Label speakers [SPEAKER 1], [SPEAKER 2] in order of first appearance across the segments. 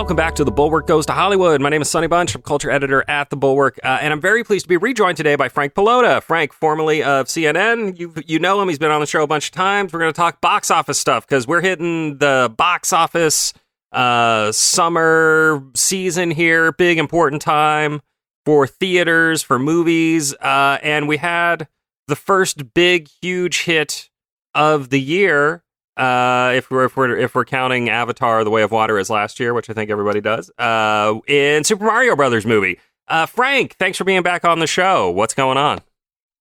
[SPEAKER 1] Welcome back to The Bulwark Goes to Hollywood. My name is Sonny Bunch. I'm culture editor at The Bulwark, uh, and I'm very pleased to be rejoined today by Frank Pallotta. Frank, formerly of CNN, you you know him. He's been on the show a bunch of times. We're going to talk box office stuff because we're hitting the box office uh, summer season here. Big important time for theaters, for movies, uh, and we had the first big, huge hit of the year uh, if we're if we're if we're counting Avatar: The Way of Water as last year, which I think everybody does, uh, in Super Mario Brothers movie. Uh, Frank, thanks for being back on the show. What's going on?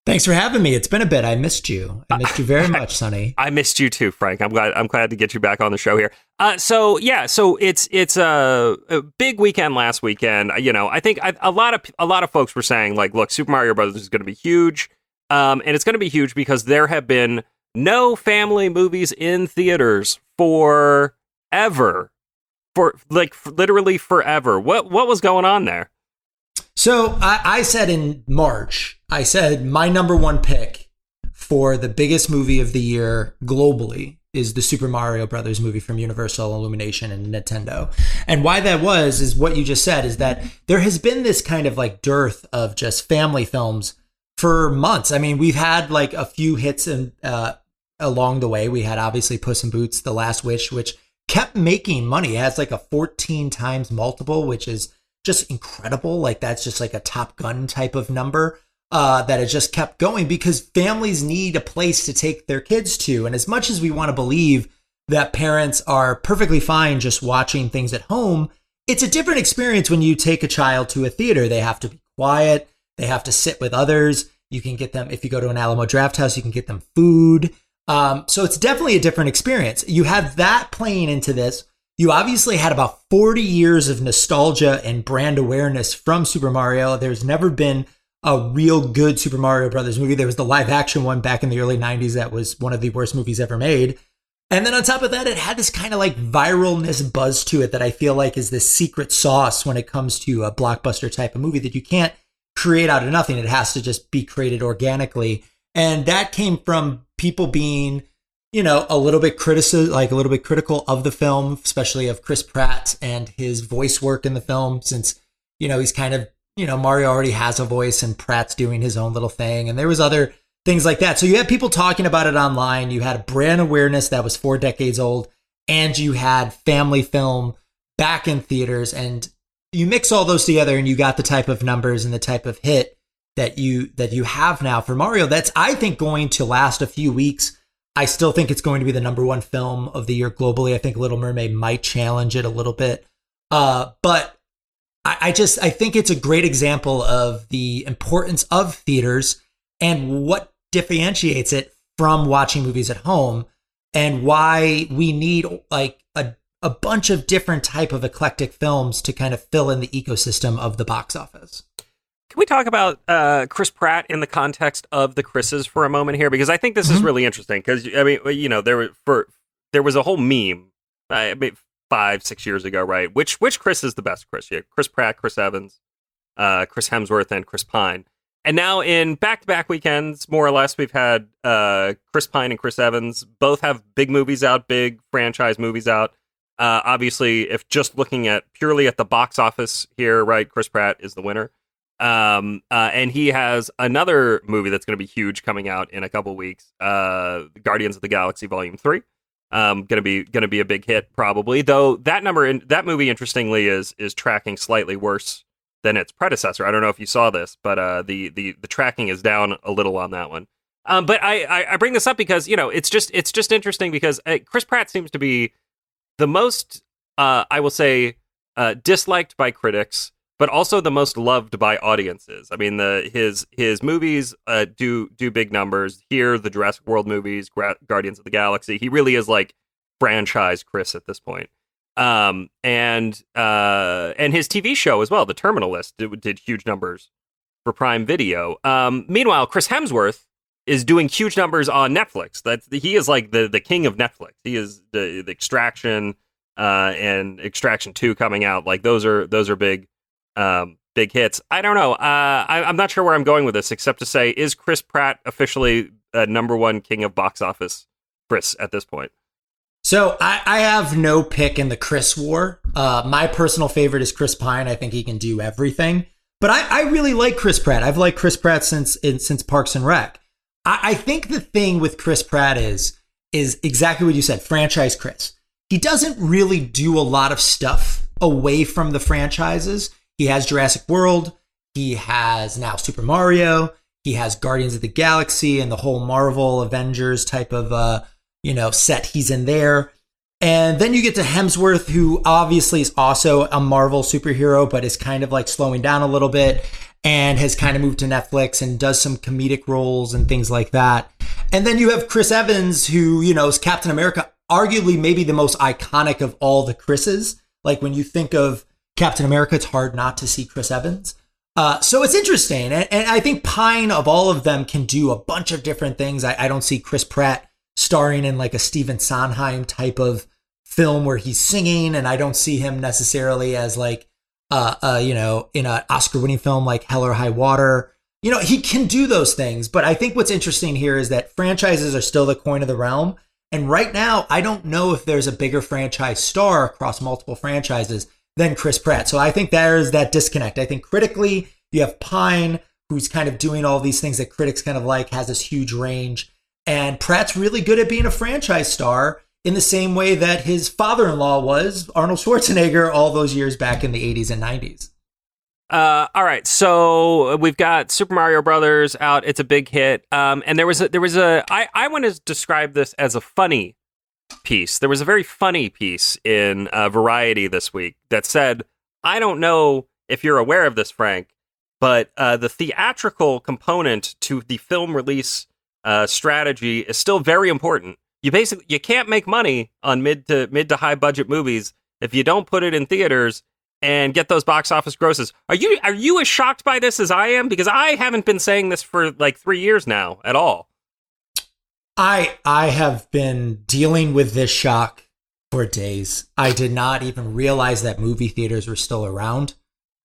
[SPEAKER 2] Thanks for having me. It's been a bit. I missed you. I missed you very much, Sonny.
[SPEAKER 1] I missed you too, Frank. I'm glad. I'm glad to get you back on the show here. Uh, so yeah, so it's it's a, a big weekend last weekend. You know, I think I, a lot of a lot of folks were saying like, look, Super Mario Brothers is going to be huge, um, and it's going to be huge because there have been no family movies in theaters for ever for like literally forever. What what was going on there?
[SPEAKER 2] So I, I said in march i said my number one pick for the biggest movie of the year globally is the Super Mario Brothers movie from Universal Illumination and Nintendo. And why that was is what you just said is that there has been this kind of like dearth of just family films for months. I mean, we've had like a few hits and uh, along the way. We had obviously Puss in Boots, The Last Wish, which kept making money. It has like a 14 times multiple, which is just incredible. Like that's just like a Top Gun type of number uh, that has just kept going because families need a place to take their kids to. And as much as we want to believe that parents are perfectly fine just watching things at home, it's a different experience when you take a child to a theater. They have to be quiet. They have to sit with others. You can get them, if you go to an Alamo Drafthouse, you can get them food. Um, so it's definitely a different experience. You have that playing into this. You obviously had about 40 years of nostalgia and brand awareness from Super Mario. There's never been a real good Super Mario Brothers movie. There was the live action one back in the early 90s that was one of the worst movies ever made. And then on top of that, it had this kind of like viralness buzz to it that I feel like is this secret sauce when it comes to a blockbuster type of movie that you can't create out of nothing. It has to just be created organically. And that came from people being, you know, a little bit critical, like a little bit critical of the film, especially of Chris Pratt and his voice work in the film, since, you know, he's kind of, you know, Mario already has a voice and Pratt's doing his own little thing. And there was other things like that. So you had people talking about it online. You had brand awareness that was four decades old, and you had family film back in theaters. And you mix all those together and you got the type of numbers and the type of hit that you that you have now for Mario that's I think going to last a few weeks. I still think it's going to be the number one film of the year globally. I think Little Mermaid might challenge it a little bit. Uh, but I, I just I think it's a great example of the importance of theaters and what differentiates it from watching movies at home and why we need like a bunch of different type of eclectic films to kind of fill in the ecosystem of the box office.
[SPEAKER 1] Can we talk about uh, Chris Pratt in the context of the Chris's for a moment here? Because I think this mm-hmm. is really interesting. Because I mean, you know, there was for there was a whole meme, uh, five six years ago, right? Which which Chris is the best Chris? Yeah, Chris Pratt, Chris Evans, uh, Chris Hemsworth, and Chris Pine. And now in back to back weekends, more or less, we've had uh, Chris Pine and Chris Evans both have big movies out, big franchise movies out. Uh, obviously, if just looking at purely at the box office here, right, Chris Pratt is the winner. Um, uh, and he has another movie that's going to be huge coming out in a couple weeks. Uh, Guardians of the Galaxy Volume Three. Um, going to be to be a big hit probably. Though that number in that movie, interestingly, is is tracking slightly worse than its predecessor. I don't know if you saw this, but uh, the the the tracking is down a little on that one. Um, but I, I, I bring this up because you know it's just it's just interesting because uh, Chris Pratt seems to be the most, uh, I will say, uh, disliked by critics, but also the most loved by audiences. I mean, the his his movies uh, do do big numbers. Here, the Jurassic World movies, Gra- Guardians of the Galaxy. He really is like franchise Chris at this point. Um, and uh, and his TV show as well, The Terminal List, did, did huge numbers for Prime Video. Um, meanwhile, Chris Hemsworth is doing huge numbers on Netflix. That he is like the the king of Netflix. He is the, the Extraction uh, and Extraction Two coming out. Like those are those are big um, big hits. I don't know. Uh, I, am not sure where I'm going with this, except to say, is Chris Pratt officially number one king of box office, Chris, at this point?
[SPEAKER 2] So I, I have no pick in the Chris war. Uh, my personal favorite is Chris Pine. I think he can do everything. But I, I really like Chris Pratt. I've liked Chris Pratt since in, since Parks and Rec. I, I think the thing with Chris Pratt is is exactly what you said, franchise Chris. He doesn't really do a lot of stuff away from the franchises. He has Jurassic World. He has now Super Mario. He has Guardians of the Galaxy and the whole Marvel Avengers type of uh, you know set he's in there. And then you get to Hemsworth, who obviously is also a Marvel superhero, but is kind of like slowing down a little bit and has kind of moved to Netflix and does some comedic roles and things like that. And then you have Chris Evans, who, you know, is Captain America, arguably maybe the most iconic of all the Chris's. Like when you think of Captain America, it's hard not to see Chris Evans. Uh, so it's interesting. And, and, I think Pine, of all of them, can do a bunch of different things. I, I don't see Chris Pratt starring in like a Stephen Sondheim type of film where he's singing, and I don't see him necessarily as like, uh, uh you know, in an Oscar-winning film like Hell or High Water. You know, he can do those things, but I think what's interesting here is that franchises are still the coin of the realm. And right now, I don't know if there's a bigger franchise star across multiple franchises than Chris Pratt. So I think there's that disconnect. I think critically, you have Pine, who's kind of doing all these things that critics kind of like, has this huge range. And Pratt's really good at being a franchise star in the same way that his father in law was, Arnold Schwarzenegger, all those years back in the 80s and 90s.
[SPEAKER 1] Uh, all right, so we've got Super Mario Brothers out. It's a big hit, um, and there was a, there was a I I want to describe this as a funny piece. There was a very funny piece in uh, Variety this week that said, "I don't know if you're aware of this, Frank, but uh, the theatrical component to the film release uh, strategy is still very important. You basically you can't make money on mid to mid to high budget movies if you don't put it in theaters and get those box office grosses. Are you are you as shocked by this as I am? Because I haven't been saying this for like three years now at all.
[SPEAKER 2] I I have been dealing with this shock for days. I did not even realize that movie theaters were still around.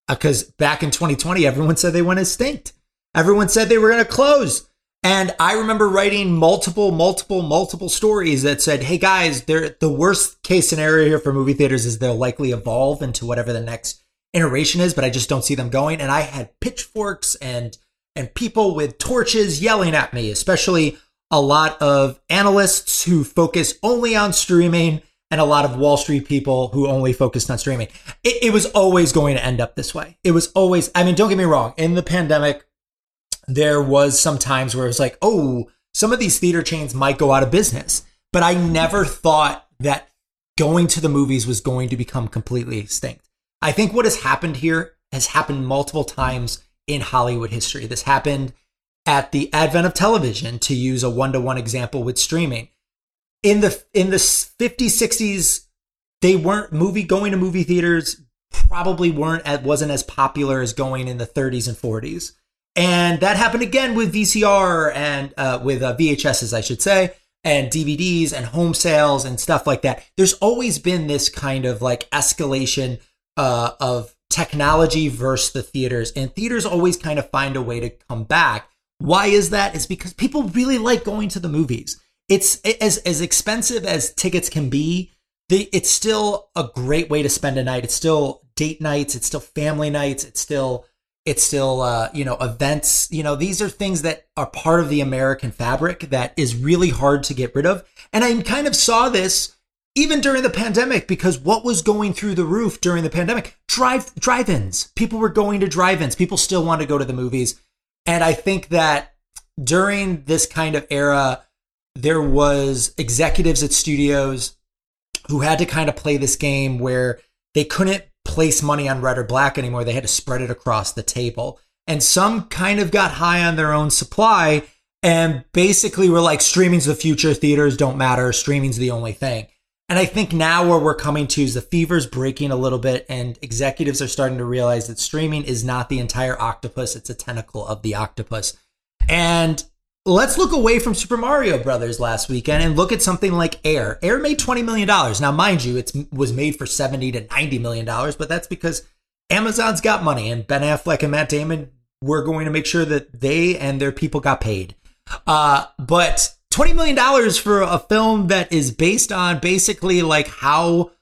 [SPEAKER 2] Because uh, back in 2020, everyone said they went extinct. Everyone said they were going to close. And I remember writing multiple, multiple, multiple stories that said, "Hey guys, the worst case scenario here for movie theaters is they'll likely evolve into whatever the next iteration is, but I just don't see them going." And I had pitchforks and and people with torches yelling at me, especially a lot of analysts who focus only on streaming and a lot of Wall Street people who only focused on streaming. It, it was always going to end up this way. It was always, I mean, don't get me wrong, in the pandemic, there was some times where it was like, oh, some of these theater chains might go out of business. But I never thought that going to the movies was going to become completely extinct. I think what has happened here has happened multiple times in Hollywood history. This happened at the advent of television, to use a one to one example with streaming. In the in the 50s, 60s, they weren't movie going to movie theaters probably weren't wasn't as popular as going in the 30s and 40s. And that happened again with VCR and uh, with uh, VHSs, I should say, and DVDs and home sales and stuff like that. There's always been this kind of like escalation uh, of technology versus the theaters, and theaters always kind of find a way to come back. Why is that? It's because people really like going to the movies. It's as as expensive as tickets can be. They, it's still a great way to spend a night. It's still date nights. It's still family nights. It's still it's still, uh, you know, events. You know, these are things that are part of the American fabric that is really hard to get rid of. And I kind of saw this even during the pandemic because what was going through the roof during the pandemic? Drive drive-ins. People were going to drive-ins. People still want to go to the movies. And I think that during this kind of era, there was executives at studios who had to kind of play this game where they couldn't place money on red or black anymore. They had to spread it across the table. And some kind of got high on their own supply and basically were like, streaming's the future, theaters don't matter, streaming's the only thing. And I think now where we're coming to is the fever's breaking a little bit, and executives are starting to realize that streaming is not the entire octopus, it's a tentacle of the octopus. And let's look away from Super Mario Brothers last weekend and look at something like Air. Air made twenty million dollars. Now, mind you, it was made for seventy to ninety million dollars, but that's because Amazon's got money, and Ben Affleck and Matt Damon were going to make sure that they and their people got paid. Uh, but $20 million for a film that is based on basically like how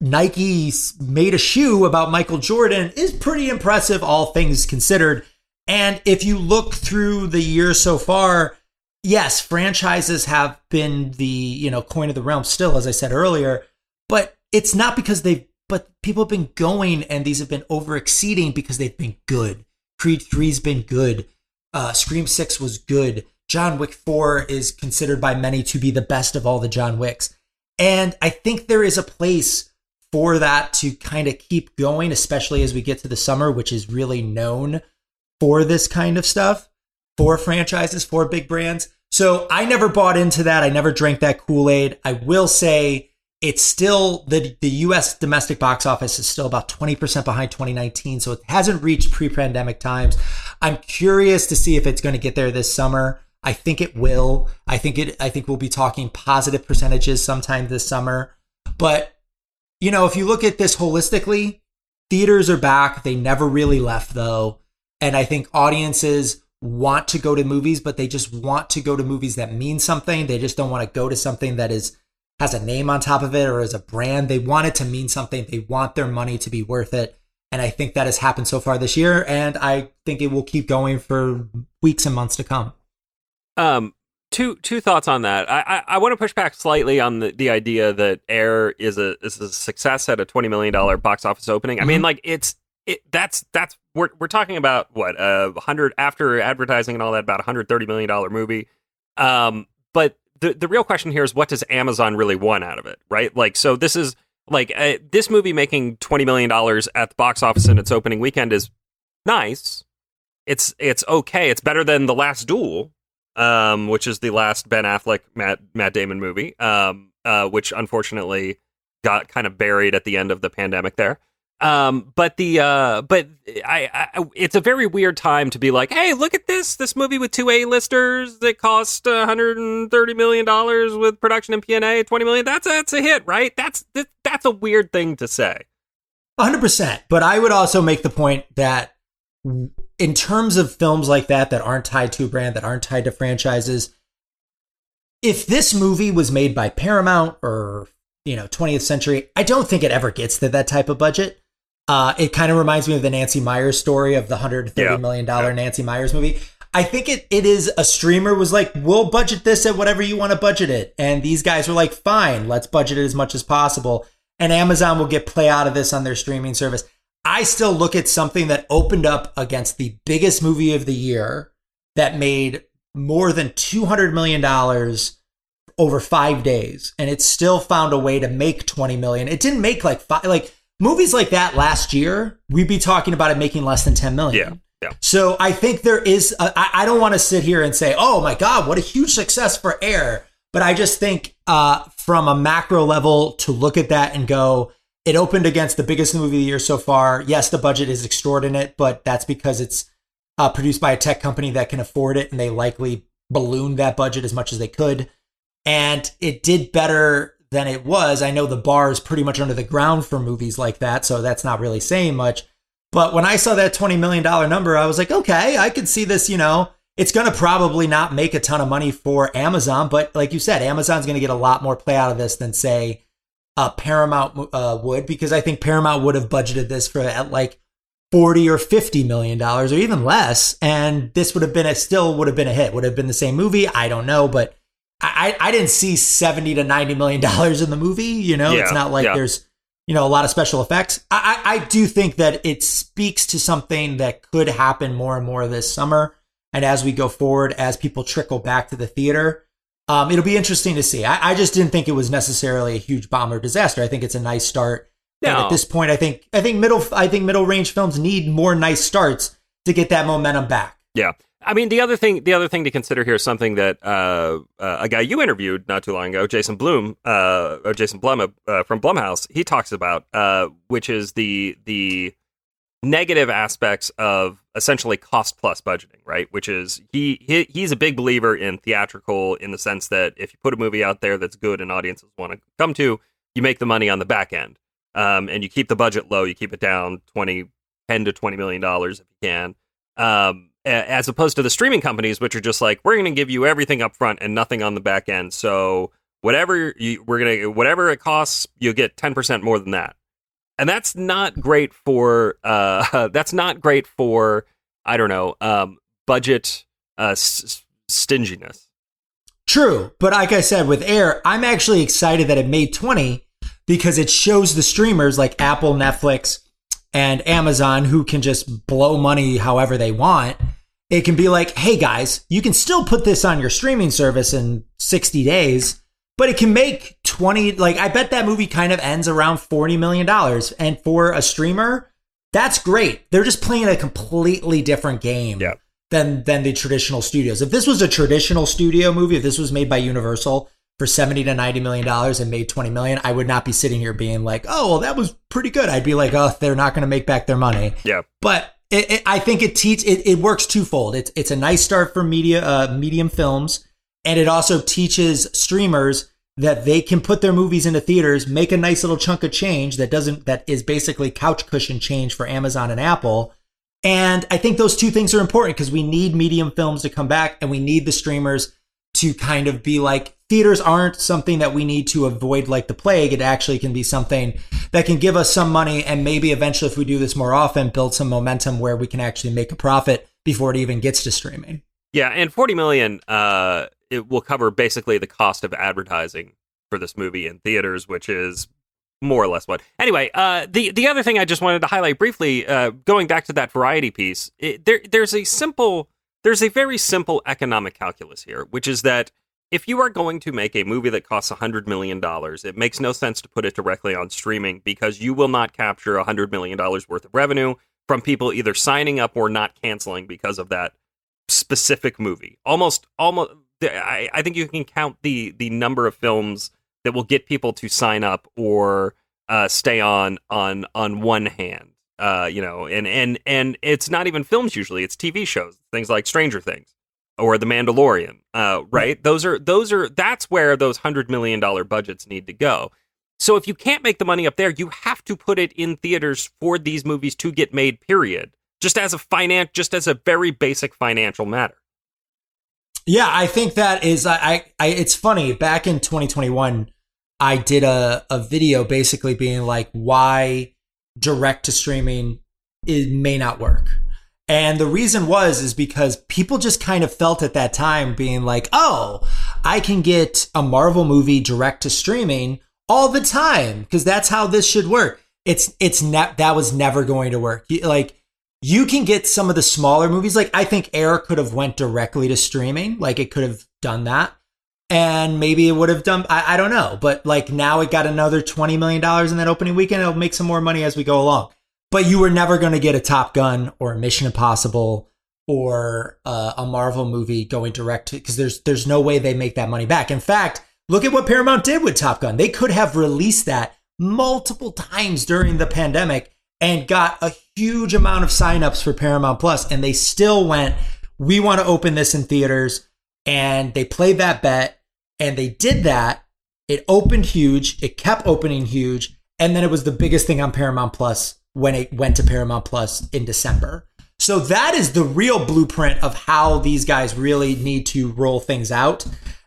[SPEAKER 2] Nike made a shoe about Michael Jordan is pretty impressive, all things considered. And if you look through the year so far, yes, franchises have been the, you know, coin of the realm still, as I said earlier, but it's not because they've, but people have been going and these have been over exceeding because they've been good. Creed 3's been good. Uh, Scream 6 was good. John Wick 4 is considered by many to be the best of all the John Wicks. And I think there is a place for that to kind of keep going, especially as we get to the summer, which is really known for this kind of stuff, for franchises, for big brands. So I never bought into that. I never drank that Kool Aid. I will say it's still the the US domestic box office is still about 20% behind 2019 so it hasn't reached pre-pandemic times. I'm curious to see if it's going to get there this summer. I think it will. I think it I think we'll be talking positive percentages sometime this summer. But you know, if you look at this holistically, theaters are back. They never really left though. And I think audiences want to go to movies, but they just want to go to movies that mean something. They just don't want to go to something that is has a name on top of it or as a brand. They want it to mean something. They want their money to be worth it. And I think that has happened so far this year. And I think it will keep going for weeks and months to come.
[SPEAKER 1] Um, two two thoughts on that. I I, I want to push back slightly on the, the idea that Air is a is a success at a twenty million dollar box office opening. I mean, mm-hmm. like it's it that's that's we're we're talking about what a uh, hundred after advertising and all that about a hundred thirty million dollar movie. Um, but the the real question here is what does Amazon really want out of it, right? Like, so this is like uh, this movie making twenty million dollars at the box office in its opening weekend is nice. It's it's okay. It's better than the Last Duel, um, which is the last Ben Affleck Matt Matt Damon movie, um, uh, which unfortunately got kind of buried at the end of the pandemic there. Um, but the uh, but I, I, it's a very weird time to be like, hey, look at this this movie with two A listers that cost 130 million dollars with production and P&A 20 million. That's a, that's a hit, right? That's that, that's a weird thing to say.
[SPEAKER 2] 100. percent But I would also make the point that in terms of films like that that aren't tied to a brand that aren't tied to franchises, if this movie was made by Paramount or you know 20th century, I don't think it ever gets to that type of budget. Uh, it kind of reminds me of the Nancy Meyers story of the hundred thirty yeah. million dollar yeah. Nancy Meyers movie. I think it it is a streamer was like, we'll budget this at whatever you want to budget it, and these guys were like, fine, let's budget it as much as possible, and Amazon will get play out of this on their streaming service. I still look at something that opened up against the biggest movie of the year that made more than two hundred million dollars over five days, and it still found a way to make twenty million. It didn't make like five like movies like that last year, we'd be talking about it making less than 10 million.
[SPEAKER 1] Yeah. Yeah.
[SPEAKER 2] So I think there is, I don't want to sit here and say, oh my God, what a huge success for Air. But I just think uh, from a macro level to look at that and go, it opened against the biggest movie of the year so far. Yes, the budget is extraordinary, but that's because it's uh, produced by a tech company that can afford it and they likely ballooned that budget as much as they could. And it did better than it was. I know the bar is pretty much under the ground for movies like that, so that's not really saying much. But when I saw that $20 million number, I was like, okay, I could see this, you know, it's going to probably not make a ton of money for Amazon, but like you said, Amazon's going to get a lot more play out of this than, say, uh, Paramount uh, would, because I think Paramount would have budgeted this for at like 40 or 50 million dollars or even less and this would have been a still would have been a hit would have been the same movie i don't know but I, I didn't see 70 to 90 million dollars in the movie. You know, yeah, it's not like yeah. there's, you know, a lot of special effects. I, I, I do think that it speaks to something that could happen more and more this summer. And as we go forward, as people trickle back to the theater, um, it'll be interesting to see. I, I just didn't think it was necessarily a huge bomb or disaster. I think it's a nice start. No. And at this point, I think I think middle I think middle range films need more nice starts to get that momentum back.
[SPEAKER 1] Yeah. I mean, the other thing, the other thing to consider here is something that uh, uh, a guy you interviewed not too long ago, Jason Bloom, uh, or Jason Blum uh, from Blumhouse, he talks about, uh, which is the the negative aspects of essentially cost plus budgeting, right? Which is he, he he's a big believer in theatrical in the sense that if you put a movie out there that's good and audiences want to come to, you make the money on the back end, um, and you keep the budget low, you keep it down 20, 10 to twenty million dollars if you can. Um, as opposed to the streaming companies, which are just like we're going to give you everything up front and nothing on the back end. So whatever you, we're going to whatever it costs, you'll get ten percent more than that, and that's not great for uh, that's not great for I don't know um, budget uh, s- stinginess.
[SPEAKER 2] True, but like I said with Air, I'm actually excited that it made twenty because it shows the streamers like Apple, Netflix, and Amazon who can just blow money however they want. It can be like, hey guys, you can still put this on your streaming service in 60 days, but it can make 20 like I bet that movie kind of ends around 40 million dollars and for a streamer, that's great. They're just playing a completely different game.
[SPEAKER 1] Yeah.
[SPEAKER 2] Than, than the traditional studios. If this was a traditional studio movie, if this was made by Universal, for 70 to 90 million dollars and made 20 million, I would not be sitting here being like, "Oh, well that was pretty good." I'd be like, "Oh, they're not going to make back their money."
[SPEAKER 1] Yeah.
[SPEAKER 2] But it, it, I think it teach it, it works twofold. It's it's a nice start for media uh, medium films, and it also teaches streamers that they can put their movies into theaters, make a nice little chunk of change that doesn't that is basically couch cushion change for Amazon and Apple. And I think those two things are important because we need medium films to come back, and we need the streamers to kind of be like theaters aren't something that we need to avoid like the plague. It actually can be something that can give us some money and maybe eventually if we do this more often, build some momentum where we can actually make a profit before it even gets to streaming.
[SPEAKER 1] Yeah, and 40 million uh it will cover basically the cost of advertising for this movie in theaters, which is more or less what. Anyway, uh, the the other thing I just wanted to highlight briefly, uh, going back to that variety piece, it, there there's a simple there's a very simple economic calculus here, which is that if you are going to make a movie that costs $100 million, it makes no sense to put it directly on streaming because you will not capture $100 million worth of revenue from people either signing up or not canceling because of that specific movie. Almost, almost, I, I think you can count the, the number of films that will get people to sign up or uh, stay on, on, on one hand. Uh, you know, and, and, and it's not even films usually, it's TV shows, things like Stranger Things or The Mandalorian, uh, right? Those are those are that's where those hundred million dollar budgets need to go. So if you can't make the money up there, you have to put it in theaters for these movies to get made. Period. Just as a finance, just as a very basic financial matter.
[SPEAKER 2] Yeah, I think that is. I, I it's funny. Back in 2021, I did a a video basically being like why direct to streaming it may not work and the reason was is because people just kind of felt at that time being like, "Oh, I can get a Marvel movie direct to streaming all the time because that's how this should work." It's it's ne- that was never going to work. Like you can get some of the smaller movies like I think Air could have went directly to streaming, like it could have done that. And maybe it would have done I, I don't know, but like now it got another 20 million dollars in that opening weekend, it'll make some more money as we go along but you were never going to get a Top Gun or a Mission Impossible or uh, a Marvel movie going direct because there's there's no way they make that money back. In fact, look at what Paramount did with Top Gun. They could have released that multiple times during the pandemic and got a huge amount of signups for Paramount Plus, and they still went, "We want to open this in theaters," and they played that bet, and they did that. It opened huge. It kept opening huge, and then it was the biggest thing on Paramount Plus when it went to Paramount Plus in December. So that is the real blueprint of how these guys really need to roll things out.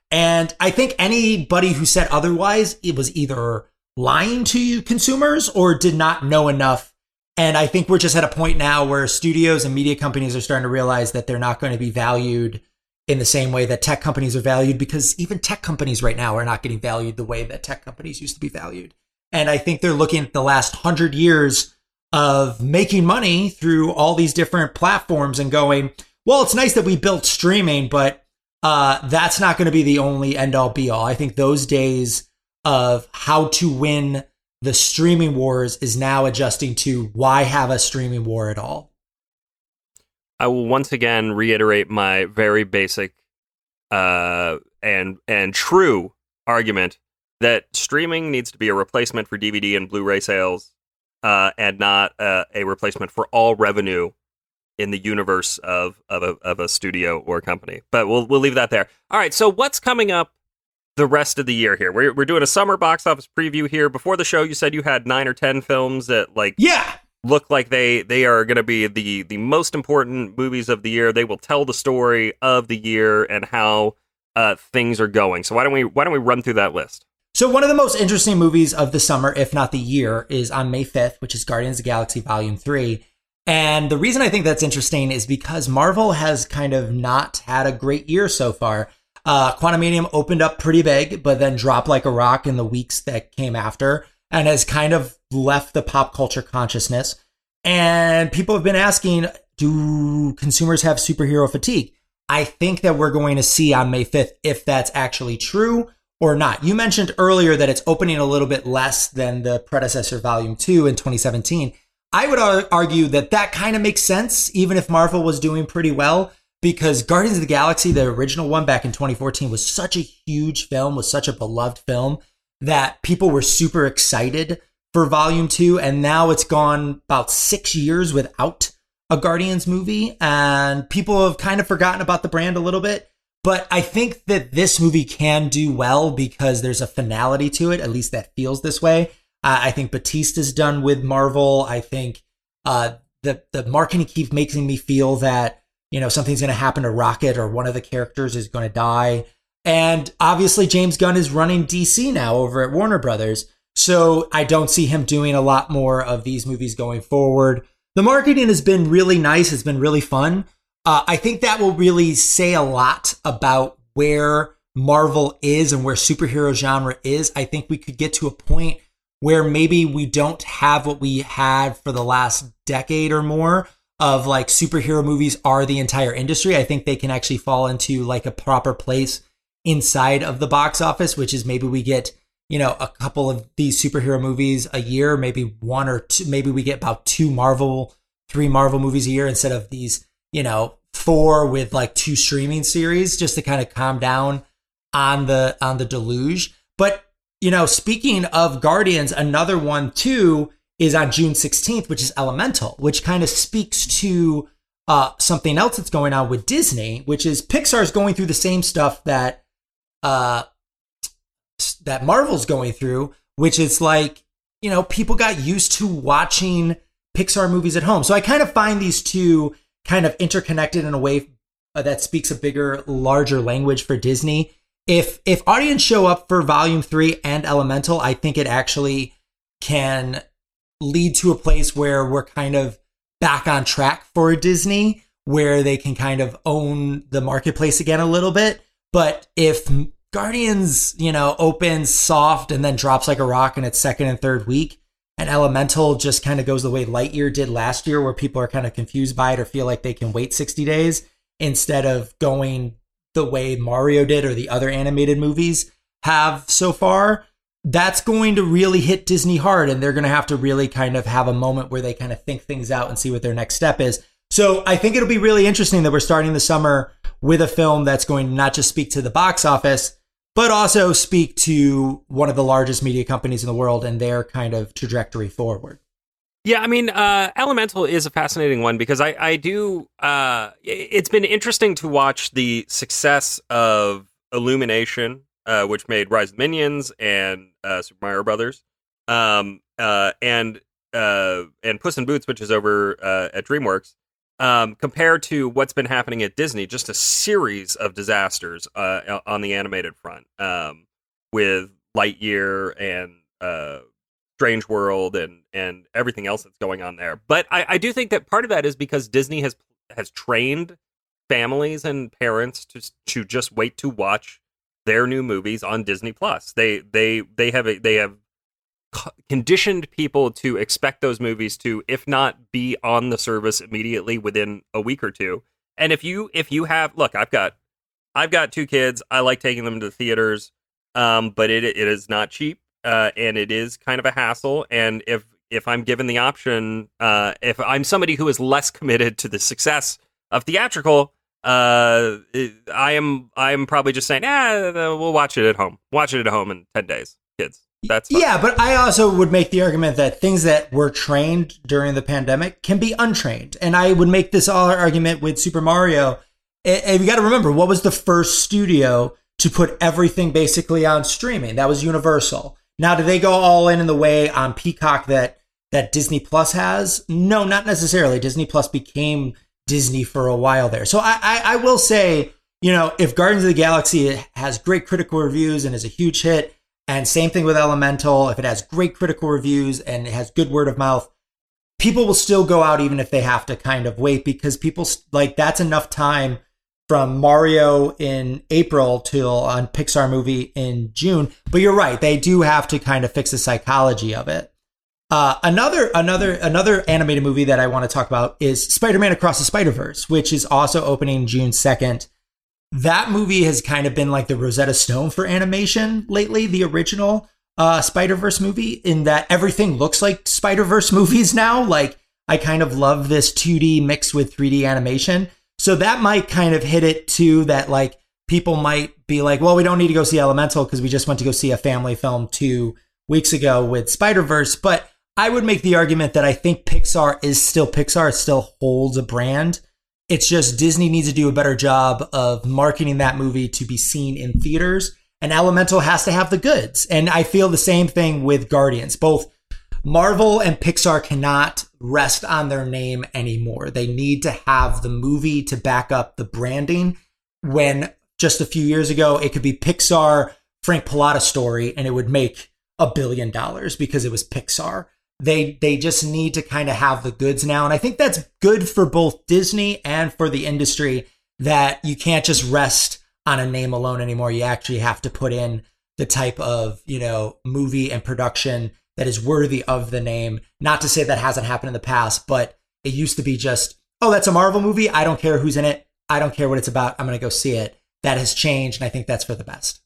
[SPEAKER 2] And I think anybody who said otherwise, it was either lying to you consumers or did not know enough. And I think we're just at a point now where studios and media companies are starting to realize that they're not going to be valued in the same way that tech companies are valued because even tech companies right now are not getting valued the way that tech companies used to be valued. And I think they're looking at the last hundred years of making money through all these different platforms and going, well, it's nice that we built streaming, but uh, that's not going to be the only end all be all. I think those days of how to win the streaming wars is now adjusting to why have a streaming war at all.
[SPEAKER 1] I will once again reiterate my very basic uh, and and true argument that streaming needs to be a replacement for DVD and Blu-ray sales uh, and not uh, a replacement for all revenue in the universe of of a, of a studio or company. But we'll we'll leave that there. All right. So what's coming up the rest of the year here? We're we're doing a summer box office preview here. Before the show, you said you had nine or ten films that like
[SPEAKER 2] yeah
[SPEAKER 1] look like they they are going to be the the most important movies of the year. They will tell the story of the year and how uh, things are going. So why don't we why don't we run through that list?
[SPEAKER 2] So one of the most interesting movies of the summer, if not the year, is on May 5th, which is Guardians of the Galaxy Volume 3. And the reason I think that's interesting is because Marvel has kind of not had a great year so far. Uh, Quantumania opened up pretty big, but then dropped like a rock in the weeks that came after and has kind of left the pop culture consciousness. And people have been asking, do consumers have superhero fatigue? I think that we're going to see on May 5th if that's actually true or not. You mentioned earlier that it's opening a little bit less than the predecessor volume 2 in 2017. I would argue that that kind of makes sense, even if Marvel was doing pretty well, because Guardians of the Galaxy, the original one back in 2014, was such a huge film, was such a beloved film that people were super excited for volume two. And now it's gone about six years without a Guardians movie, and people have kind of forgotten about the brand a little bit. But I think that this movie can do well because there's a finality to it. At least that feels this way. I think Bautista's done with Marvel. I think uh, the the marketing keeps making me feel that you know something's going to happen to Rocket or one of the characters is going to die. And obviously, James Gunn is running DC now over at Warner Brothers. So I don't see him doing a lot more of these movies going forward. The marketing has been really nice. It's been really fun. Uh, I think that will really say a lot about where Marvel is and where superhero genre is. I think we could get to a point where maybe we don't have what we had for the last decade or more of like superhero movies are the entire industry. I think they can actually fall into like a proper place inside of the box office, which is maybe we get you know, a couple of these superhero movies a year, maybe one or two, maybe we get about two Marvel, three Marvel movies a year instead of these, you know, four with like two streaming series just to kind of calm down on the on the deluge. But, you know, speaking of Guardians, another one too is on June 16th, which is Elemental, which kind of speaks to uh, something else that's going on with Disney, which is Pixar's going through the same stuff that uh, that Marvel's going through, which is like, you know, people got used to watching Pixar movies at home. So I kind of find these two kind of interconnected in a way uh, that speaks a bigger, larger language for Disney. If if audience show up for Volume 3 and Elemental, I think it actually can lead to a place where we're kind of back on track for Disney where they can kind of own the marketplace again a little bit. But if Guardians, you know, opens soft and then drops like a rock in its second and third week. And Elemental just kind of goes the way Lightyear did last year, where people are kind of confused by it or feel like they can wait 60 days instead of going the way Mario did or the other animated movies have so far. That's going to really hit Disney hard, and they're going to have to really kind of have a moment where they kind of think things out and see what their next step is. So I think it'll be really interesting that we're starting the summer with a film that's going to not just speak to the box office, but also speak to one of the largest media companies in the world and their kind of trajectory forward.
[SPEAKER 1] Yeah, I mean, uh, Elemental is a fascinating one because I, I do. Uh, it's been interesting to watch the success of Illumination, uh, which made Rise of the Minions and uh, Super Mario Brothers, um, uh, and uh, and Puss in Boots, which is over at DreamWorks um, compared to what's been happening at Disney, just a series of disasters uh, on the animated front um, with Lightyear and uh, Strange World and and everything else that's going on there. But I, I do think that part of that is because Disney has has trained families and parents to to just wait to watch their new movies on Disney Plus. They they they have a, they have conditioned people to expect those movies to if not be on the service immediately within a week or two. And if you if you have look i've got i've got two kids. I like taking them to the theaters um, but it it is not cheap uh, and it is kind of a hassle. And if if i'm given the option uh, if i'm somebody who is less committed to the success of theatrical uh, i am i am probably just saying ah we'll watch it at home. Watch it at home in 10 days kids that's
[SPEAKER 2] fine. yeah, but I also would make the argument that things that were trained during the pandemic can be untrained, and I would make this argument with Super Mario. And you got to remember, what was the first studio to put everything basically on streaming? That was Universal. Now, do they go all in in the way on Peacock that that Disney Plus has? No, not necessarily. Disney Plus became Disney for a while there. So I, I, I will say, you know, if Guardians of the Galaxy has great critical reviews and is a huge hit, and same thing with Elemental, if it has great critical reviews and it has good word of mouth, people will still go out even if they have to kind of wait because people like that's enough time from Mario in April till on Pixar movie in June. But you're right, they do have to kind of fix the psychology of it. Uh, another another another animated movie that I want to talk about is Spider-Man Across the Spider-Verse, which is also opening June 2nd. That movie has kind of been like the Rosetta Stone for animation lately, the original uh, Spider-Verse movie, in that everything looks like Spider-Verse movies now. Like I kind of love this 2D mixed with 3D animation. So that might kind of hit it too that like people might be like, well, we don't need to go see Elemental because we just went to go see a family film two weeks ago with Spider-Verse. But I would make the argument that I think Pixar is still Pixar. It still holds a brand. It's just Disney needs to do a better job of marketing that movie to be seen in theaters. And Elemental has to have the goods. And I feel the same thing with Guardians. Both Marvel and Pixar cannot rest on their name anymore. They need to have the movie to back up the branding. When just a few years ago, it could be Pixar, Frank Pallotta story, and it would make a billion dollars because it was Pixar. They they just need to kind of have the goods now, and I think that's good for both Disney and for the industry that you can't just rest on a name alone anymore. You actually have to put in the type of you know movie and production that is worthy of the name. Not to say that hasn't happened in the past, but it used to be just, oh, that's a Marvel movie. I don't care who's in it. I don't care what it's about. I'm going to go see it. That has changed, and I think that's for the best.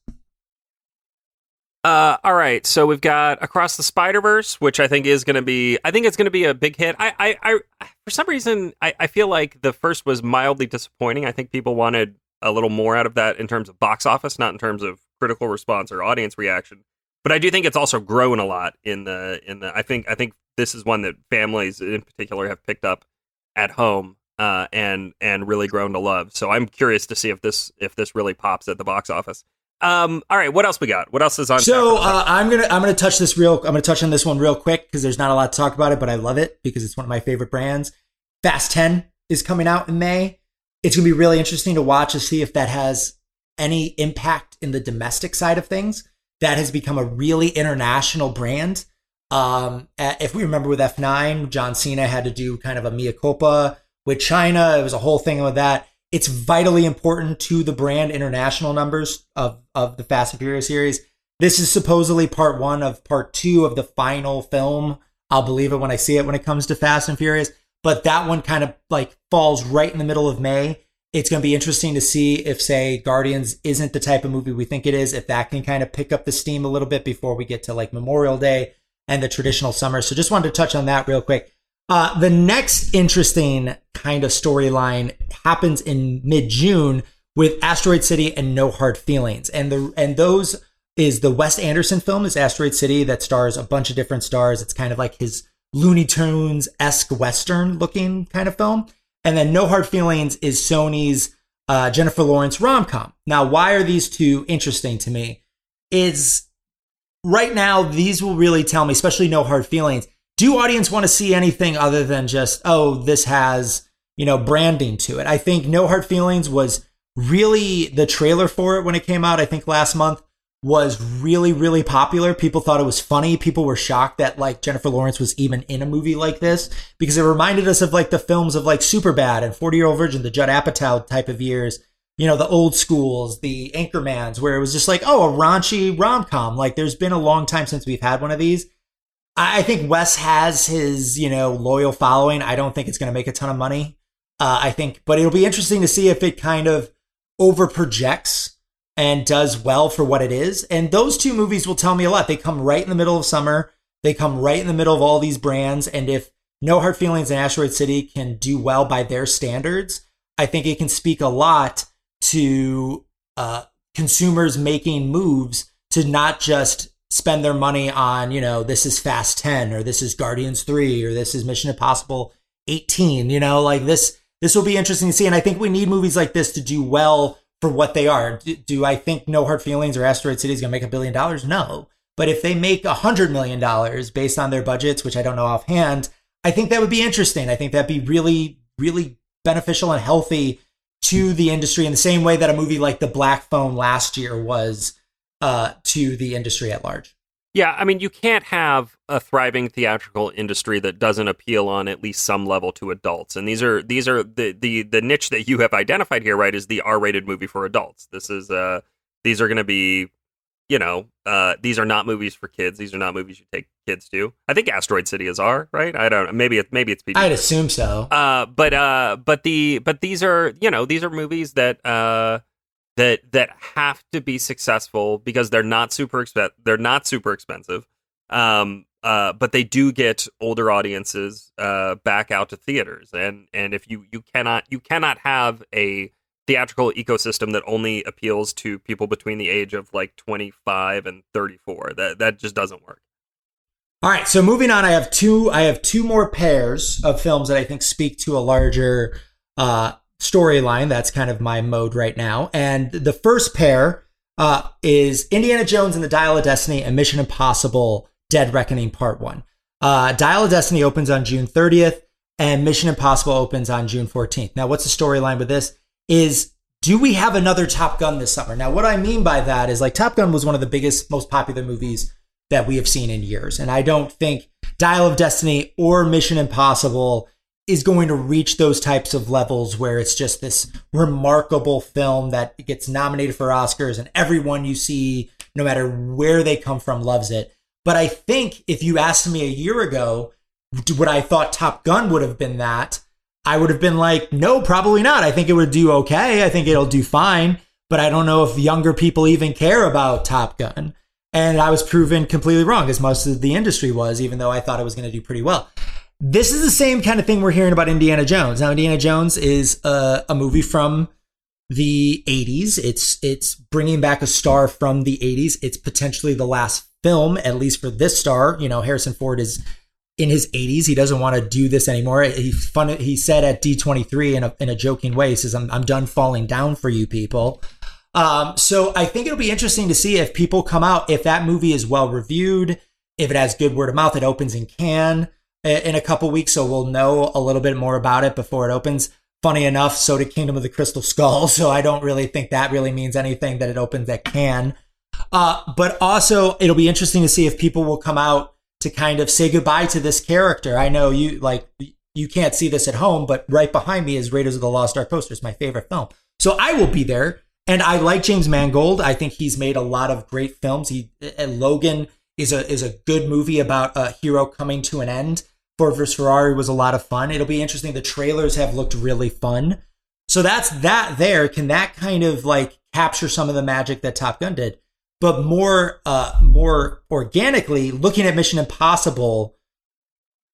[SPEAKER 1] Uh, all right, so we've got Across the Spider Verse, which I think is going to be. I think it's going to be a big hit. I, I, I for some reason, I, I feel like the first was mildly disappointing. I think people wanted a little more out of that in terms of box office, not in terms of critical response or audience reaction but I do think it's also grown a lot in the in the. I think I think this is one that families in particular have picked up at home uh, and and really grown to love. So I'm curious to see if this if this really pops at the box office. Um, all right, what else we got? What else is on?
[SPEAKER 2] So uh, I'm gonna I'm gonna touch this real. I'm gonna touch on this one real quick because there's not a lot to talk about it, but I love it because it's one of my favorite brands. Fast 10 is coming out in May. It's gonna be really interesting to watch to see if that has any impact in the domestic side of things that has become a really international brand. Um, if we remember with F9, John Cena had to do kind of a mea culpa with China. It was a whole thing with that. It's vitally important to the brand international numbers of, of the Fast and Furious series. This is supposedly part one of part two of the final film. I'll believe it when I see it when it comes to Fast and Furious. But that one kind of like falls right in the middle of May it's going to be interesting to see if, say, Guardians isn't the type of movie we think it is, if that can kind of pick up the steam a little bit before we get to like Memorial Day and the traditional summer. So just wanted to touch on that real quick. Uh, the next interesting kind of storyline happens in mid June with Asteroid City and No Hard Feelings. And the, and those is the Wes Anderson film is Asteroid City that stars a bunch of different stars. It's kind of like his Looney Tunes esque Western looking kind of film. And then No Hard Feelings is Sony's uh, Jennifer Lawrence rom com. Now, why are these two interesting to me? Is right now, these will really tell me, especially No Hard Feelings, do audience want to see anything other than just, oh, this has, you know, branding to it? I think No Hard Feelings was really the trailer for it when it came out, I think last month was really, really popular. People thought it was funny. People were shocked that like Jennifer Lawrence was even in a movie like this because it reminded us of like the films of like Superbad and 40 Year Old Virgin, the Judd Apatow type of years, you know, the old schools, the Anchormans, where it was just like, oh, a raunchy rom com. Like there's been a long time since we've had one of these. I think Wes has his, you know, loyal following. I don't think it's going to make a ton of money. Uh, I think, but it'll be interesting to see if it kind of over projects and does well for what it is. And those two movies will tell me a lot. They come right in the middle of summer. They come right in the middle of all these brands. And if No Hard Feelings and Asteroid City can do well by their standards, I think it can speak a lot to uh, consumers making moves to not just spend their money on, you know, this is Fast 10 or this is Guardians 3 or this is Mission Impossible 18, you know, like this this will be interesting to see and I think we need movies like this to do well for what they are. Do, do I think No Hard Feelings or Asteroid City is going to make a billion dollars? No. But if they make a hundred million dollars based on their budgets, which I don't know offhand, I think that would be interesting. I think that'd be really, really beneficial and healthy to the industry in the same way that a movie like The Black Phone last year was uh, to the industry at large.
[SPEAKER 1] Yeah, I mean, you can't have a thriving theatrical industry that doesn't appeal on at least some level to adults. And these are these are the the the niche that you have identified here, right? Is the R-rated movie for adults. This is uh these are going to be, you know, uh these are not movies for kids. These are not movies you take kids to. I think Asteroid City is R, right? I don't. Maybe it maybe it's PG.
[SPEAKER 2] I'd assume so.
[SPEAKER 1] Uh, but uh, but the but these are you know these are movies that uh that that have to be successful because they're not super exp- they're not super expensive. Um, uh, but they do get older audiences uh, back out to theaters, and and if you you cannot you cannot have a theatrical ecosystem that only appeals to people between the age of like 25 and 34 that that just doesn't work
[SPEAKER 2] all right so moving on i have two i have two more pairs of films that i think speak to a larger uh, storyline. That's kind of my mode right now. And the first pair uh, is Indiana Jones and the Dial of Destiny and Mission Impossible Dead Reckoning Part 1. Uh, Dial of Destiny opens on June 30th and Mission Impossible opens on June 14th. Now, what's the storyline with this? Is do we have another Top Gun this summer? Now, what I mean by that is like Top Gun was one of the biggest, most popular movies that we have seen in years. And I don't think Dial of Destiny or Mission Impossible is going to reach those types of levels where it's just this remarkable film that gets nominated for Oscars and everyone you see, no matter where they come from, loves it. But I think if you asked me a year ago, what I thought Top Gun would have been that, I would have been like, no, probably not. I think it would do okay. I think it'll do fine. But I don't know if younger people even care about Top Gun. And I was proven completely wrong, as most of the industry was, even though I thought it was going to do pretty well. This is the same kind of thing we're hearing about Indiana Jones. Now, Indiana Jones is a, a movie from the 80s. It's it's bringing back a star from the 80s. It's potentially the last film, at least for this star. You know, Harrison Ford is in his 80s. He doesn't want to do this anymore. He fun. He said at D23 in a in a joking way, he says, "I'm I'm done falling down for you people." Um, so I think it'll be interesting to see if people come out if that movie is well reviewed, if it has good word of mouth. It opens in Cannes in a couple weeks, so we'll know a little bit more about it before it opens. Funny enough, so did Kingdom of the Crystal Skull, so I don't really think that really means anything that it opens at Cannes. Uh, but also, it'll be interesting to see if people will come out to kind of say goodbye to this character. I know you like you can't see this at home, but right behind me is Raiders of the Lost Ark poster. It's my favorite film, so I will be there. And I like James Mangold. I think he's made a lot of great films. He Logan is a is a good movie about a hero coming to an end. Ford vs Ferrari was a lot of fun. It'll be interesting. The trailers have looked really fun. So that's that there. Can that kind of like capture some of the magic that Top Gun did? But more uh more organically, looking at Mission Impossible,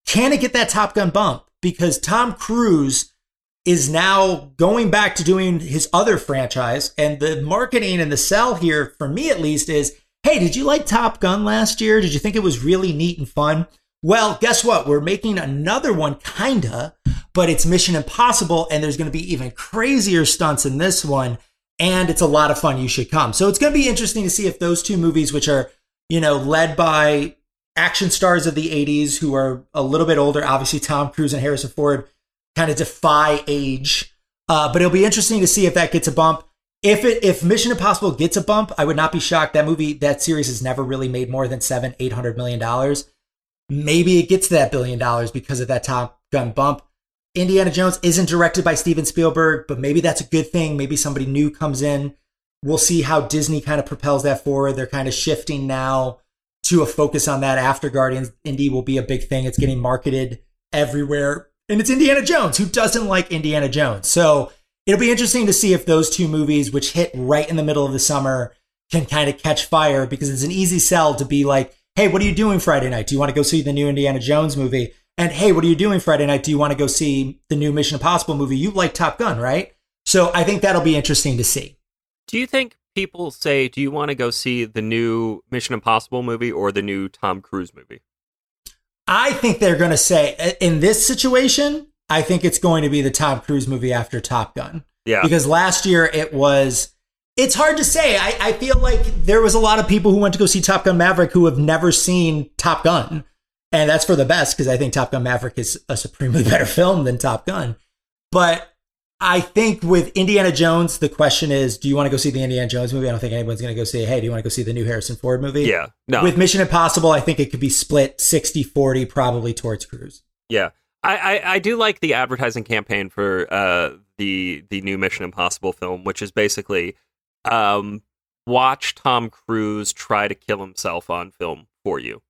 [SPEAKER 2] can it get that Top Gun bump? Because Tom Cruise is now going back to doing his other franchise. And the marketing and the sell here, for me at least, is hey, did you like Top Gun last year? Did you think it was really neat and fun? Well, guess what? We're making another one, kinda, but it's Mission Impossible, and there's to be even crazier stunts in this one, and it's a lot of fun. You should come. So it's to be interesting to see if those two movies, which are, you know, led by action stars of the 80s who are a little bit older, obviously Tom Cruise and Harrison Ford kind of defy age. Uh, but it'll be interesting to see if that gets a bump. If it if Mission Impossible gets a bump, I would not be shocked. That movie, that series has never really made more than seven, eight hundred million dollars. Maybe it gets to that billion dollars because of that Top Gun bump. Indiana Jones isn't directed by Steven Spielberg, but maybe that's a good thing. Maybe somebody new comes in. We'll see how Disney kind of propels that forward. They're kind of shifting now to a focus on that after Guardians. Indy will be a big thing. It's getting marketed everywhere and it's Indiana Jones. Who doesn't like Indiana Jones? So it'll be interesting to see if those two movies, which hit right in the middle of the summer, can kind of catch fire because it's an easy sell to be like, hey, what are you doing Friday night? Do you want to go see the new Indiana Jones movie? And hey, what are you doing Friday night? Do you want to go see the new Mission Impossible movie? You like Top Gun, right? So I think that'll be interesting to see.
[SPEAKER 1] Do you think people say, do you want to go see the new Mission Impossible movie or the new Tom Cruise movie?
[SPEAKER 2] I think they're going to say in this situation, I think it's going to be the Tom Cruise movie after Top Gun.
[SPEAKER 1] Yeah.
[SPEAKER 2] Because last year it was It's hard to say. I, I feel like there was a lot of people who went to go see Top Gun Maverick who have never seen Top Gun. And that's for the best because I think Top Gun Maverick is a supremely better film than Top Gun. But I think with Indiana Jones, the question is, do you want to go see the Indiana Jones movie? I don't think anyone's going to go say, hey, do you want to go see the new Harrison Ford movie?
[SPEAKER 1] Yeah. No.
[SPEAKER 2] With Mission Impossible, I think it could be split 60 40 probably towards Cruise.
[SPEAKER 1] Yeah. I, I, I do like the advertising campaign for uh, the the new Mission Impossible film, which is basically um, watch Tom Cruise try to kill himself on film for you.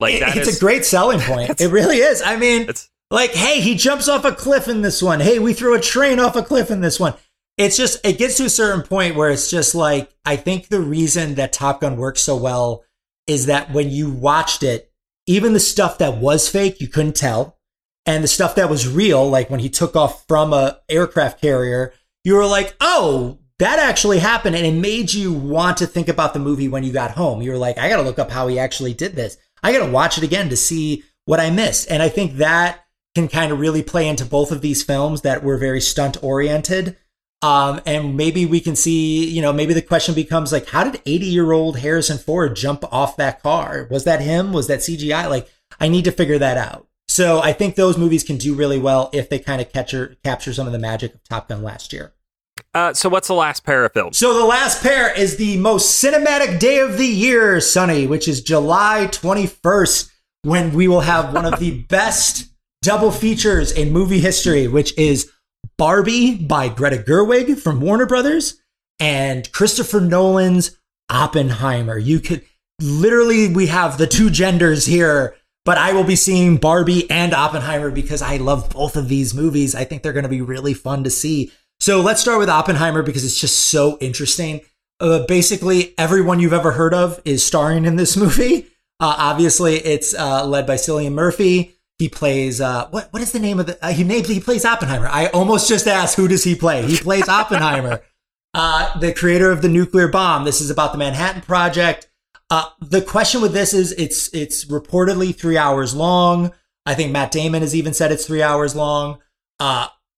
[SPEAKER 1] Like that
[SPEAKER 2] it's
[SPEAKER 1] is-
[SPEAKER 2] a great selling point. it really is. I mean, like, hey, he jumps off a cliff in this one. Hey, we threw a train off a cliff in this one. It's just, it gets to a certain point where it's just like, I think the reason that Top Gun works so well is that when you watched it, even the stuff that was fake, you couldn't tell. And the stuff that was real, like when he took off from a aircraft carrier, you were like, oh, that actually happened. And it made you want to think about the movie when you got home. You were like, I got to look up how he actually did this. I got to watch it again to see what I missed. And I think that can kind of really play into both of these films that were very stunt oriented. Um, and maybe we can see, you know, maybe the question becomes like, how did 80 year old Harrison Ford jump off that car? Was that him? Was that CGI? Like, I need to figure that out. So I think those movies can do really well if they kind of capture capture some of the magic of Top Gun last year.
[SPEAKER 1] Uh, so what's the last pair of films?
[SPEAKER 2] So the last pair is the most cinematic day of the year, Sonny, which is July 21st, when we will have one of the best double features in movie history, which is Barbie by Greta Gerwig from Warner Brothers and Christopher Nolan's Oppenheimer. You could literally, we have the two genders here, but I will be seeing Barbie and Oppenheimer because I love both of these movies. I think they're going to be really fun to see. So let's start with Oppenheimer because it's just so interesting. Uh, basically, everyone you've ever heard of is starring in this movie. Uh, obviously, it's uh, led by Cillian Murphy. He plays uh, what? What is the name of the? Uh, he he plays Oppenheimer. I almost just asked who does he play. He plays Oppenheimer, uh, the creator of the nuclear bomb. This is about the Manhattan Project. Uh, the question with this is it's it's reportedly three hours long. I think Matt Damon has even said it's three hours long.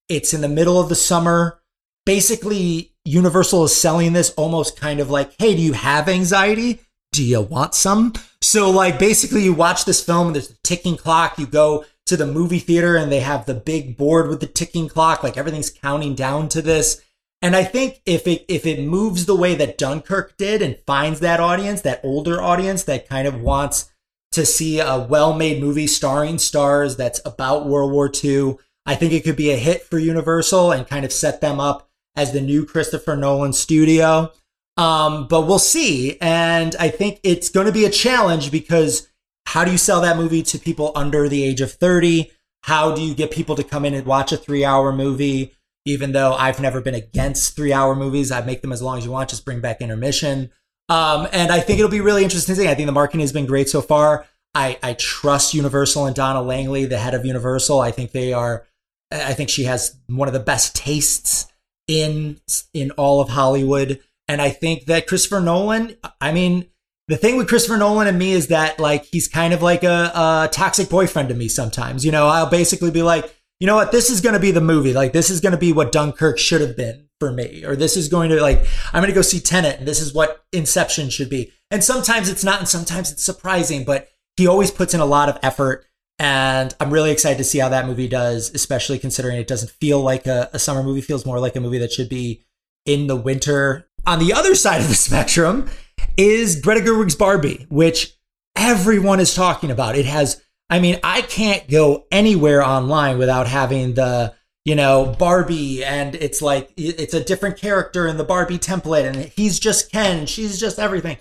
[SPEAKER 2] It's in the middle of the summer. Basically, Universal is selling this almost kind of like, hey, do you have anxiety? Do you want some? So, like, basically, you watch this film there's a ticking clock. You go to the movie theater and they have the big board with the ticking clock. Like, everything's counting down to this. And I think if it if it moves the way that Dunkirk did and finds that audience, that older audience that kind of wants to see a well-made movie starring stars that's about World War II, I think it could be a hit for Universal and kind of set them up as the new Christopher Nolan studio. Um, but we'll see. And I think it's going to be a challenge because how do you sell that movie to people under the age of 30? How do you get people to come in and watch a three hour movie? Even though I've never been against three hour movies, I make them as long as you want, just bring back intermission. Um, and I think it'll be really interesting. I think the marketing has been great so far. I, I trust Universal and Donna Langley, the head of Universal. I think they are, I think she has one of the best tastes in, in all of Hollywood. And I think that Christopher Nolan, I mean, the thing with Christopher Nolan and me is that like he's kind of like a, a toxic boyfriend to me sometimes. You know, I'll basically be like, you know what, this is going to be the movie. Like this is going to be what Dunkirk should have been for me, or this is going to like I'm going to go see Tenet, and this is what Inception should be. And sometimes it's not, and sometimes it's surprising, but he always puts in a lot of effort. And I'm really excited to see how that movie does, especially considering it doesn't feel like a, a summer movie, feels more like a movie that should be in the winter. On the other side of the spectrum is Greta Gerwig's Barbie, which everyone is talking about. It has, I mean, I can't go anywhere online without having the, you know, Barbie, and it's like, it's a different character in the Barbie template, and he's just Ken, she's just everything.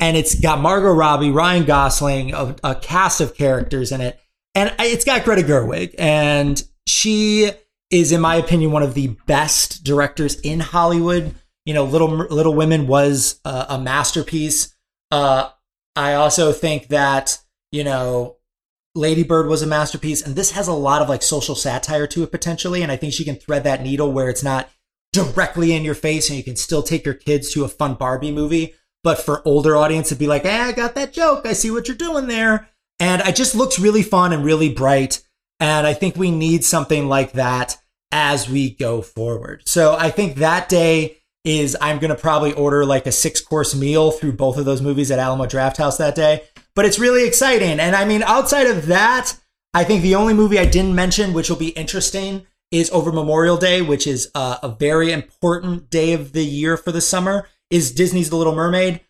[SPEAKER 2] And it's got Margot Robbie, Ryan Gosling, a, a cast of characters in it. And it's got Greta Gerwig, and she is, in my opinion, one of the best directors in Hollywood. You know, Little Little Women was a, masterpiece. Uh, I also think that you know, Lady Bird was a masterpiece, and this has a lot of like social satire to it potentially. And I think she can thread that needle where it's not directly in your face, and you can still take your kids to a fun Barbie movie. But for older audience, it'd be like, "Hey, I got that joke. I see what you're doing there." And it just looks really fun and really bright. And I think we need something like that as we go forward. So I think that day is I'm going to probably order like a six course meal through both of those movies at Alamo Drafthouse that day. But it's really exciting. And I mean, outside of that, I think the only movie I didn't mention, which will be interesting, is over Memorial Day, which is uh, a very important day of the year for the summer, is Disney's The Little Mermaid.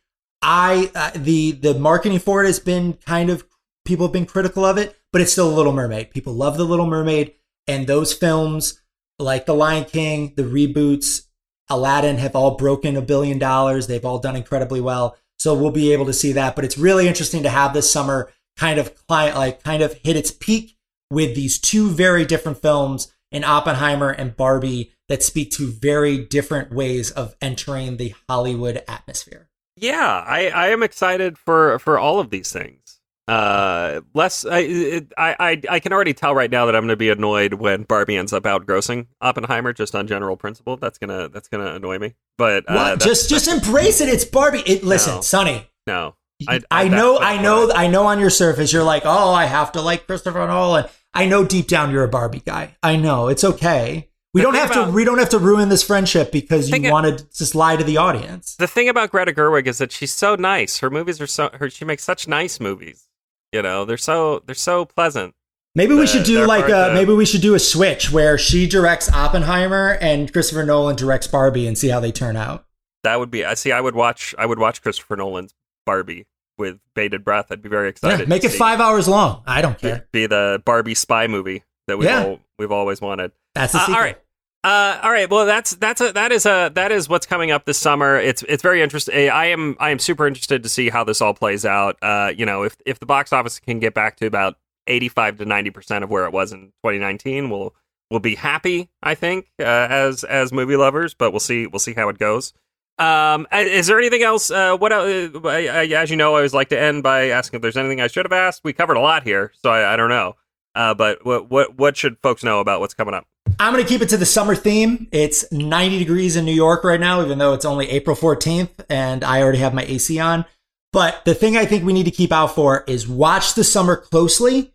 [SPEAKER 2] I uh, the the marketing for it has been kind of people have been critical of it, but it's still a Little Mermaid. People love The Little Mermaid, and those films like The Lion King, the reboots, Aladdin have all broken a billion dollars. They've all done incredibly well. So we'll be able to see that. But it's really interesting to have this summer kind of client like kind of hit its peak with these two very different films in Oppenheimer and Barbie that speak to very different ways of entering the Hollywood atmosphere.
[SPEAKER 1] Yeah, I, I am excited for for all of these things. Uh, less I, I I can already tell right now that I'm going to be annoyed when Barbie ends up outgrossing Oppenheimer just on general principle. That's gonna that's gonna annoy me. But uh,
[SPEAKER 2] just just embrace it. It's Barbie. It, listen, no, Sonny.
[SPEAKER 1] No,
[SPEAKER 2] I, I, I know, I know, I know. On your surface, you're like, oh, I have to like Christopher Nolan. I know deep down you're a Barbie guy. I know it's okay. We the don't have about, to. We don't have to ruin this friendship because you wanted to just lie to the audience.
[SPEAKER 1] The thing about Greta Gerwig is that she's so nice. Her movies are so. Her she makes such nice movies. You know, they're so they're so pleasant.
[SPEAKER 2] Maybe we should do like a, maybe we should do a switch where she directs Oppenheimer and Christopher Nolan directs Barbie and see how they turn out.
[SPEAKER 1] That would be I see I would watch I would watch Christopher Nolan's Barbie with bated breath. I'd be very excited.
[SPEAKER 2] Yeah, make it see. five hours long. I don't care.
[SPEAKER 1] Be the Barbie spy movie that we've yeah. all, we've always wanted.
[SPEAKER 2] That's the
[SPEAKER 1] uh, all right. Uh, all right. Well, that's that's a that is a that is what's coming up this summer. It's it's very interesting. I am I am super interested to see how this all plays out. Uh, you know, if if the box office can get back to about eighty five to ninety percent of where it was in 2019, we'll we'll be happy. I think uh, as as movie lovers, but we'll see we'll see how it goes. Um, is there anything else? Uh, what uh, as you know, I always like to end by asking if there's anything I should have asked. We covered a lot here, so I, I don't know. Uh, but what what what should folks know about what's coming up?
[SPEAKER 2] I'm going to keep it to the summer theme. It's 90 degrees in New York right now, even though it's only April 14th and I already have my AC on. But the thing I think we need to keep out for is watch the summer closely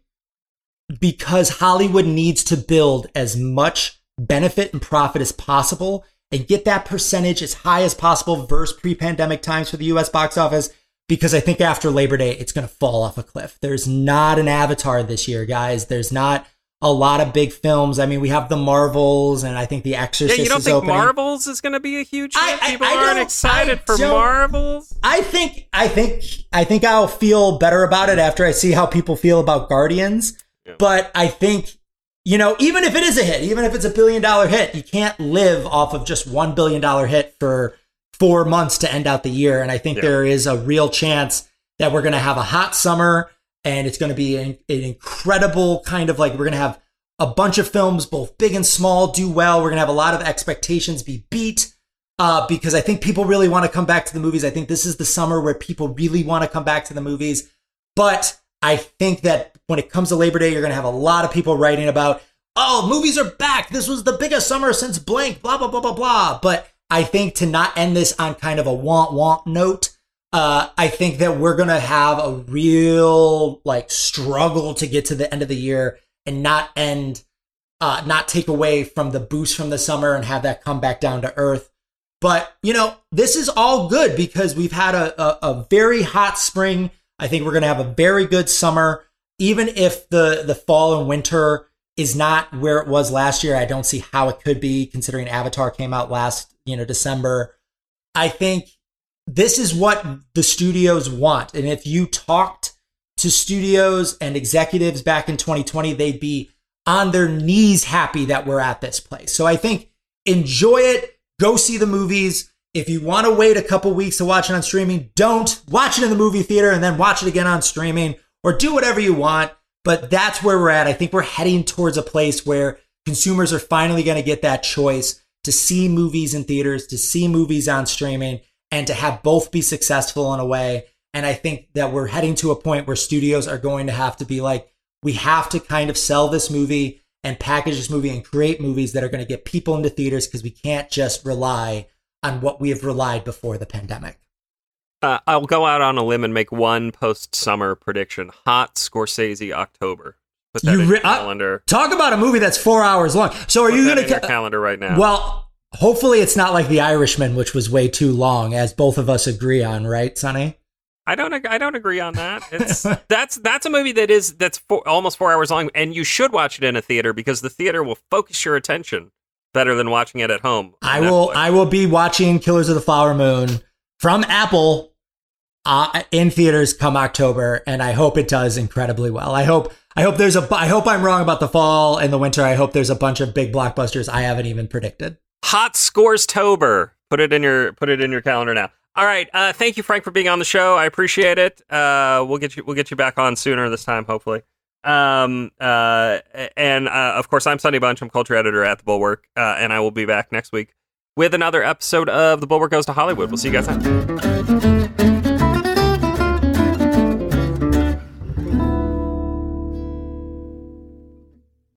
[SPEAKER 2] because Hollywood needs to build as much benefit and profit as possible and get that percentage as high as possible versus pre pandemic times for the US box office. Because I think after Labor Day, it's going to fall off a cliff. There's not an Avatar this year, guys. There's not a lot of big films. I mean, we have the Marvels, and I think The Exorcist.
[SPEAKER 1] Yeah, you don't think
[SPEAKER 2] opening.
[SPEAKER 1] Marvels is going to be a huge hit? I, People I, I aren't excited for Marvels.
[SPEAKER 2] I think, I think, I think I'll feel better about it after I see how people feel about Guardians. Yeah. But I think, you know, even if it is a hit, even if it's a billion dollar hit, you can't live off of just one billion dollar hit for four months to end out the year. And I think yeah. there is a real chance that we're going to have a hot summer and it's going to be an, an incredible kind of like we're going to have a bunch of films, both big and small, do well. We're going to have a lot of expectations be beat uh, because I think people really want to come back to the movies. I think this is the summer where people really want to come back to the movies. But I think that when it comes to Labor Day, you're going to have a lot of people writing about, oh, movies are back. This was the biggest summer since blank, blah, blah, blah, blah, blah. But I think to not end this on kind of a want, want note, uh, I think that we're to have a real like struggle to get to the end of the year and not end, uh, not take away from the boost from the summer and have that come back down to earth. But, you know, this is all good because we've had a, a, a very hot spring. I think we're to have a very good summer. Even if the, the fall and winter is not where it was last year, I don't see how it could be considering Avatar came out last, you know, December. I think this is what the studios want. And if you talked to studios and executives back in 2020, they'd be on their knees happy that we're at this place. So I think enjoy it, go see the movies. If you want to wait a couple weeks to watch it on streaming, don't watch it in the movie theater and then watch it again on streaming or do whatever you want. But that's where we're at. I think we're heading towards a place where consumers are finally going to get that choice to see movies in theaters, to see movies on streaming and to have both be successful in a way. And I think that we're heading to a point where studios are going to have to be like, we have to kind of sell this movie and package this movie and create movies that are going to get people into theaters because we can't just rely on what we have relied before the pandemic.
[SPEAKER 1] Uh, I'll go out on a limb and make one post summer prediction: hot Scorsese October. Put that you re- calendar.
[SPEAKER 2] Uh, talk about a movie that's four hours long. So are
[SPEAKER 1] Put
[SPEAKER 2] you going to
[SPEAKER 1] ca- calendar right now?
[SPEAKER 2] Well, Hopefully, it's not like The Irishman, which was way too long, as both of us agree on, right, Sonny?
[SPEAKER 1] I don't. I don't agree on that. It's that's that's a movie that is that's four, almost four hours long, and you should watch it in a theater because the theater will focus your attention better than watching it at home.
[SPEAKER 2] I will. I will be watching Killers of the Flower Moon from Apple uh, in theaters come October, and I hope it does incredibly well. I hope. I hope there's a. I hope I'm wrong about the fall and the winter. I hope there's a bunch of big blockbusters I haven't even predicted.
[SPEAKER 1] Hot scores Tober. Put it in your put it in your calendar now. All right. Uh, thank you, Frank, for being on the show. I appreciate it. Uh, we'll get you we'll get you back on sooner this time, hopefully. Um, uh, and uh, of course, I'm Sonny Bunch. I'm culture editor at the Bulwark, uh, and I will be back next week with another episode of the Bulwark Goes to Hollywood. We'll see you guys then.